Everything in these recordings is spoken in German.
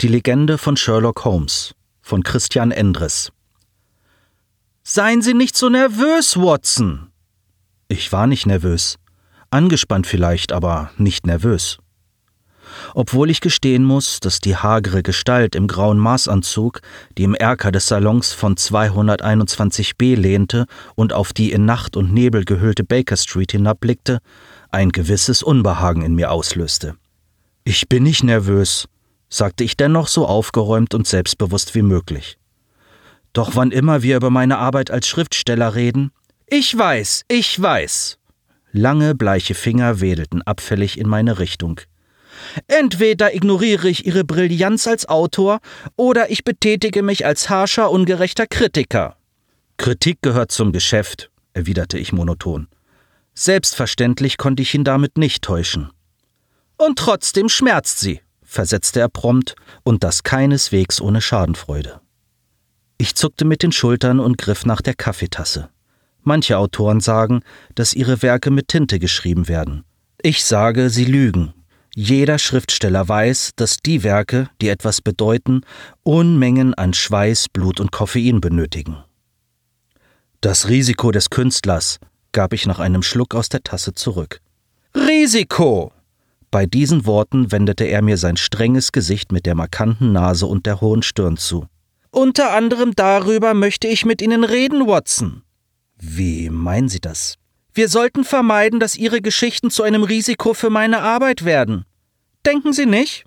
Die Legende von Sherlock Holmes von Christian Endres. Seien Sie nicht so nervös, Watson. Ich war nicht nervös. Angespannt vielleicht, aber nicht nervös. Obwohl ich gestehen muss, dass die hagere Gestalt im grauen Maßanzug, die im Erker des Salons von 221b lehnte und auf die in Nacht und Nebel gehüllte Baker Street hinabblickte, ein gewisses Unbehagen in mir auslöste. Ich bin nicht nervös, sagte ich dennoch so aufgeräumt und selbstbewusst wie möglich. Doch wann immer wir über meine Arbeit als Schriftsteller reden, ich weiß, ich weiß. Lange bleiche Finger wedelten abfällig in meine Richtung. Entweder ignoriere ich ihre Brillanz als Autor oder ich betätige mich als harscher, ungerechter Kritiker. Kritik gehört zum Geschäft, erwiderte ich monoton. Selbstverständlich konnte ich ihn damit nicht täuschen. Und trotzdem schmerzt sie, versetzte er prompt, und das keineswegs ohne Schadenfreude. Ich zuckte mit den Schultern und griff nach der Kaffeetasse. Manche Autoren sagen, dass ihre Werke mit Tinte geschrieben werden. Ich sage, sie lügen. Jeder Schriftsteller weiß, dass die Werke, die etwas bedeuten, Unmengen an Schweiß, Blut und Koffein benötigen. Das Risiko des Künstlers, gab ich nach einem Schluck aus der Tasse zurück. Risiko! Bei diesen Worten wendete er mir sein strenges Gesicht mit der markanten Nase und der hohen Stirn zu. Unter anderem darüber möchte ich mit Ihnen reden, Watson. Wie meinen Sie das? Wir sollten vermeiden, dass Ihre Geschichten zu einem Risiko für meine Arbeit werden. Denken Sie nicht?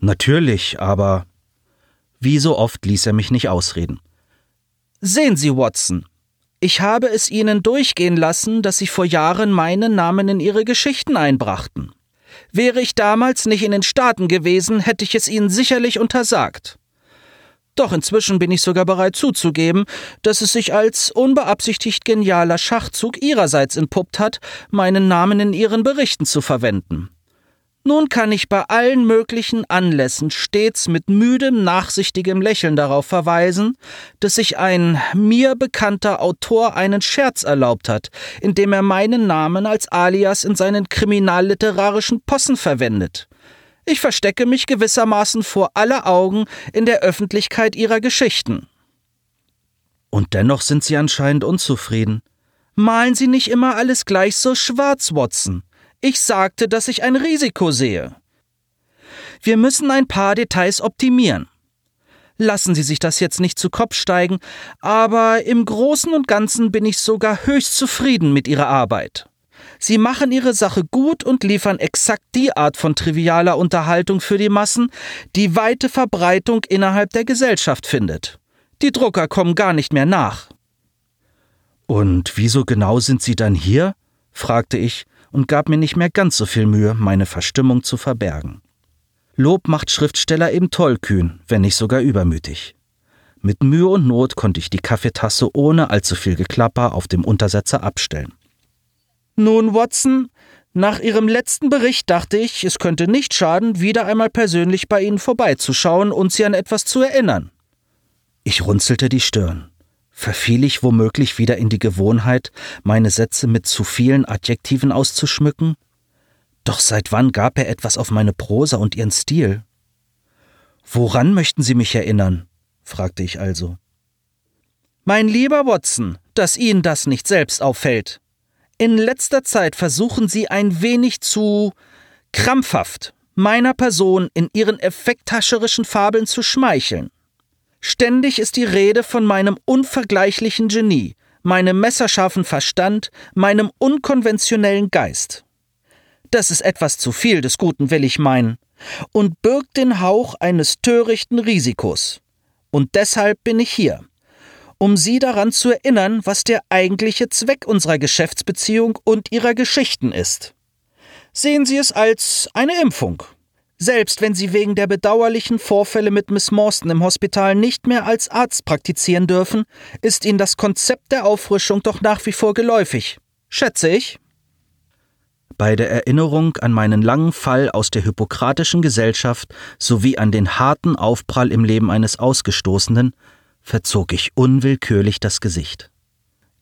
Natürlich, aber. Wie so oft ließ er mich nicht ausreden. Sehen Sie, Watson, ich habe es Ihnen durchgehen lassen, dass Sie vor Jahren meinen Namen in Ihre Geschichten einbrachten. Wäre ich damals nicht in den Staaten gewesen, hätte ich es Ihnen sicherlich untersagt. Doch inzwischen bin ich sogar bereit zuzugeben, dass es sich als unbeabsichtigt genialer Schachzug Ihrerseits entpuppt hat, meinen Namen in Ihren Berichten zu verwenden. Nun kann ich bei allen möglichen Anlässen stets mit müdem, nachsichtigem Lächeln darauf verweisen, dass sich ein mir bekannter Autor einen Scherz erlaubt hat, indem er meinen Namen als Alias in seinen kriminalliterarischen Possen verwendet. Ich verstecke mich gewissermaßen vor aller Augen in der Öffentlichkeit ihrer Geschichten. Und dennoch sind Sie anscheinend unzufrieden. Malen Sie nicht immer alles gleich so schwarz, Watson. Ich sagte, dass ich ein Risiko sehe. Wir müssen ein paar Details optimieren. Lassen Sie sich das jetzt nicht zu Kopf steigen, aber im Großen und Ganzen bin ich sogar höchst zufrieden mit Ihrer Arbeit. Sie machen Ihre Sache gut und liefern exakt die Art von trivialer Unterhaltung für die Massen, die weite Verbreitung innerhalb der Gesellschaft findet. Die Drucker kommen gar nicht mehr nach. Und wieso genau sind Sie dann hier? fragte ich, und gab mir nicht mehr ganz so viel Mühe, meine Verstimmung zu verbergen. Lob macht Schriftsteller eben tollkühn, wenn nicht sogar übermütig. Mit Mühe und Not konnte ich die Kaffeetasse ohne allzu viel Geklapper auf dem Untersetzer abstellen. Nun, Watson, nach Ihrem letzten Bericht dachte ich, es könnte nicht schaden, wieder einmal persönlich bei Ihnen vorbeizuschauen und Sie an etwas zu erinnern. Ich runzelte die Stirn verfiel ich womöglich wieder in die Gewohnheit, meine Sätze mit zu vielen Adjektiven auszuschmücken? Doch seit wann gab er etwas auf meine Prosa und ihren Stil? Woran möchten Sie mich erinnern? fragte ich also. Mein lieber Watson, dass Ihnen das nicht selbst auffällt. In letzter Zeit versuchen Sie ein wenig zu krampfhaft meiner Person in Ihren effekthascherischen Fabeln zu schmeicheln. Ständig ist die Rede von meinem unvergleichlichen Genie, meinem messerscharfen Verstand, meinem unkonventionellen Geist. Das ist etwas zu viel des Guten, will ich meinen, und birgt den Hauch eines törichten Risikos. Und deshalb bin ich hier, um Sie daran zu erinnern, was der eigentliche Zweck unserer Geschäftsbeziehung und Ihrer Geschichten ist. Sehen Sie es als eine Impfung, selbst wenn Sie wegen der bedauerlichen Vorfälle mit Miss Morstan im Hospital nicht mehr als Arzt praktizieren dürfen, ist Ihnen das Konzept der Auffrischung doch nach wie vor geläufig. Schätze ich. Bei der Erinnerung an meinen langen Fall aus der hippokratischen Gesellschaft sowie an den harten Aufprall im Leben eines Ausgestoßenen verzog ich unwillkürlich das Gesicht.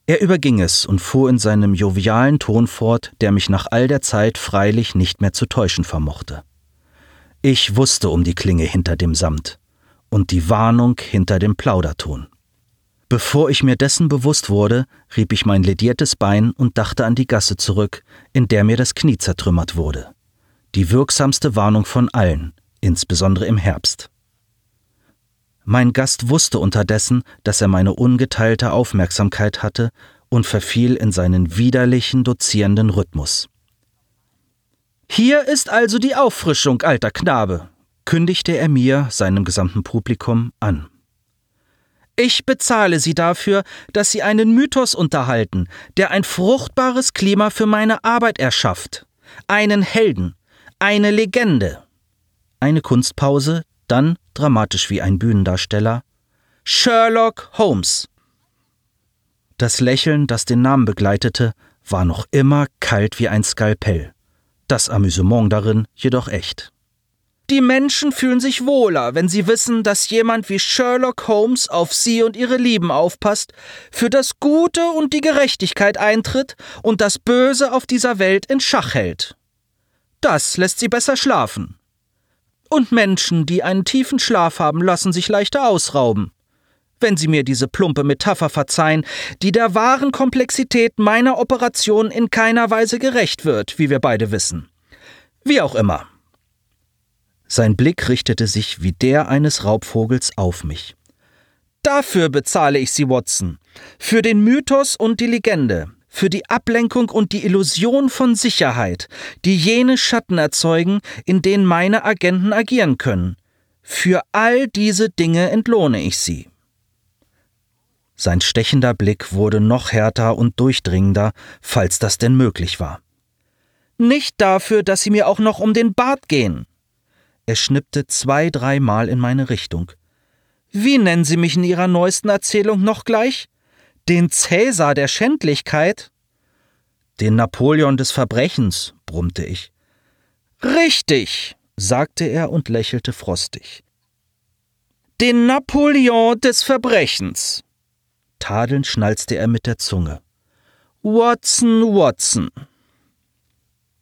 Er überging es und fuhr in seinem jovialen Ton fort, der mich nach all der Zeit freilich nicht mehr zu täuschen vermochte. Ich wusste um die Klinge hinter dem Samt und die Warnung hinter dem Plauderton. Bevor ich mir dessen bewusst wurde, rieb ich mein lediertes Bein und dachte an die Gasse zurück, in der mir das Knie zertrümmert wurde. Die wirksamste Warnung von allen, insbesondere im Herbst. Mein Gast wusste unterdessen, dass er meine ungeteilte Aufmerksamkeit hatte und verfiel in seinen widerlichen, dozierenden Rhythmus. Hier ist also die Auffrischung, alter Knabe, kündigte er mir, seinem gesamten Publikum, an. Ich bezahle Sie dafür, dass Sie einen Mythos unterhalten, der ein fruchtbares Klima für meine Arbeit erschafft. Einen Helden, eine Legende. Eine Kunstpause, dann, dramatisch wie ein Bühnendarsteller, Sherlock Holmes. Das Lächeln, das den Namen begleitete, war noch immer kalt wie ein Skalpell. Das Amüsement darin jedoch echt. Die Menschen fühlen sich wohler, wenn sie wissen, dass jemand wie Sherlock Holmes auf sie und ihre Lieben aufpasst, für das Gute und die Gerechtigkeit eintritt und das Böse auf dieser Welt in Schach hält. Das lässt sie besser schlafen. Und Menschen, die einen tiefen Schlaf haben, lassen sich leichter ausrauben. Wenn Sie mir diese plumpe Metapher verzeihen, die der wahren Komplexität meiner Operation in keiner Weise gerecht wird, wie wir beide wissen. Wie auch immer. Sein Blick richtete sich wie der eines Raubvogels auf mich. Dafür bezahle ich Sie, Watson. Für den Mythos und die Legende, für die Ablenkung und die Illusion von Sicherheit, die jene Schatten erzeugen, in denen meine Agenten agieren können. Für all diese Dinge entlohne ich sie. Sein stechender Blick wurde noch härter und durchdringender, falls das denn möglich war. Nicht dafür, dass Sie mir auch noch um den Bart gehen. Er schnippte zwei, dreimal in meine Richtung. Wie nennen Sie mich in Ihrer neuesten Erzählung noch gleich? Den Cäsar der Schändlichkeit? Den Napoleon des Verbrechens, brummte ich. Richtig, sagte er und lächelte frostig. Den Napoleon des Verbrechens. Tadelnd schnalzte er mit der Zunge. Watson, Watson.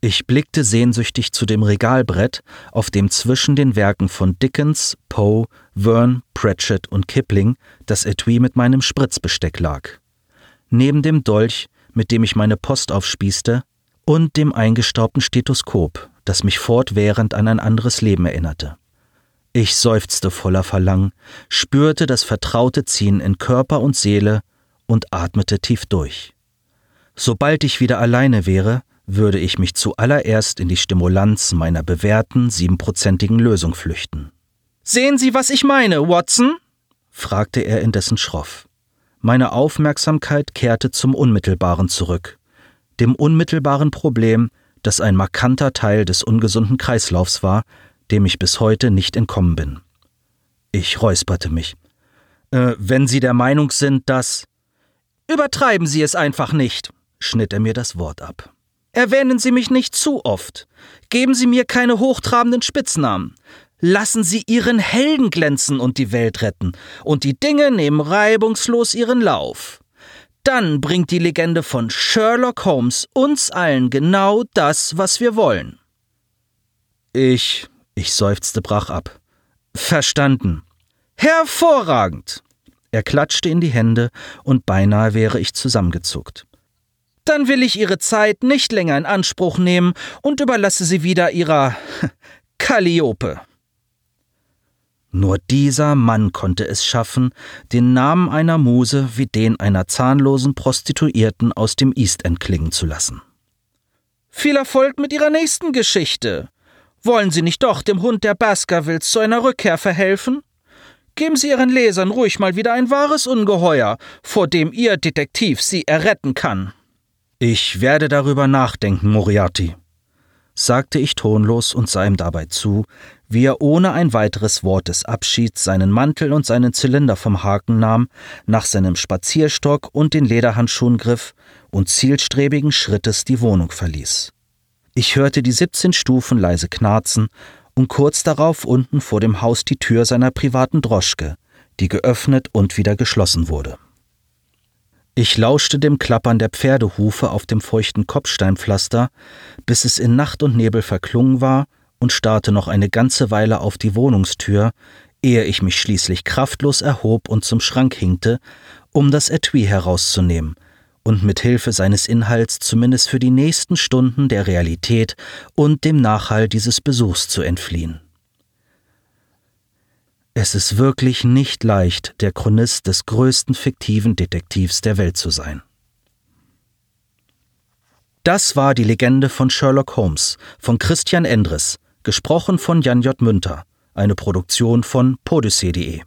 Ich blickte sehnsüchtig zu dem Regalbrett, auf dem zwischen den Werken von Dickens, Poe, Verne, Pratchett und Kipling das Etui mit meinem Spritzbesteck lag. Neben dem Dolch, mit dem ich meine Post aufspießte, und dem eingestaubten Stethoskop, das mich fortwährend an ein anderes Leben erinnerte. Ich seufzte voller Verlangen, spürte das vertraute Ziehen in Körper und Seele und atmete tief durch. Sobald ich wieder alleine wäre, würde ich mich zuallererst in die Stimulanz meiner bewährten siebenprozentigen Lösung flüchten. Sehen Sie, was ich meine, Watson? fragte er indessen schroff. Meine Aufmerksamkeit kehrte zum Unmittelbaren zurück, dem unmittelbaren Problem, das ein markanter Teil des ungesunden Kreislaufs war, dem ich bis heute nicht entkommen bin. Ich räusperte mich. Äh, wenn Sie der Meinung sind, dass. Übertreiben Sie es einfach nicht, schnitt er mir das Wort ab. Erwähnen Sie mich nicht zu oft. Geben Sie mir keine hochtrabenden Spitznamen. Lassen Sie Ihren Helden glänzen und die Welt retten, und die Dinge nehmen reibungslos ihren Lauf. Dann bringt die Legende von Sherlock Holmes uns allen genau das, was wir wollen. Ich, ich seufzte brach ab. Verstanden. Hervorragend. Er klatschte in die Hände, und beinahe wäre ich zusammengezuckt. Dann will ich Ihre Zeit nicht länger in Anspruch nehmen und überlasse sie wieder Ihrer Calliope. Nur dieser Mann konnte es schaffen, den Namen einer Muse wie den einer zahnlosen Prostituierten aus dem East End klingen zu lassen. Viel Erfolg mit Ihrer nächsten Geschichte. Wollen Sie nicht doch dem Hund der Baskervilles zu einer Rückkehr verhelfen? Geben Sie Ihren Lesern ruhig mal wieder ein wahres Ungeheuer, vor dem Ihr Detektiv Sie erretten kann. Ich werde darüber nachdenken, Moriarty, sagte ich tonlos und sah ihm dabei zu, wie er ohne ein weiteres Wort des Abschieds seinen Mantel und seinen Zylinder vom Haken nahm, nach seinem Spazierstock und den Lederhandschuhen griff und zielstrebigen Schrittes die Wohnung verließ. Ich hörte die 17 Stufen leise knarzen und kurz darauf unten vor dem Haus die Tür seiner privaten Droschke, die geöffnet und wieder geschlossen wurde. Ich lauschte dem Klappern der Pferdehufe auf dem feuchten Kopfsteinpflaster, bis es in Nacht und Nebel verklungen war und starrte noch eine ganze Weile auf die Wohnungstür, ehe ich mich schließlich kraftlos erhob und zum Schrank hinkte, um das Etui herauszunehmen und mit Hilfe seines Inhalts zumindest für die nächsten Stunden der Realität und dem Nachhall dieses Besuchs zu entfliehen. Es ist wirklich nicht leicht, der Chronist des größten fiktiven Detektivs der Welt zu sein. Das war die Legende von Sherlock Holmes von Christian Endres, gesprochen von Jan J. Münter, eine Produktion von podyssee.de.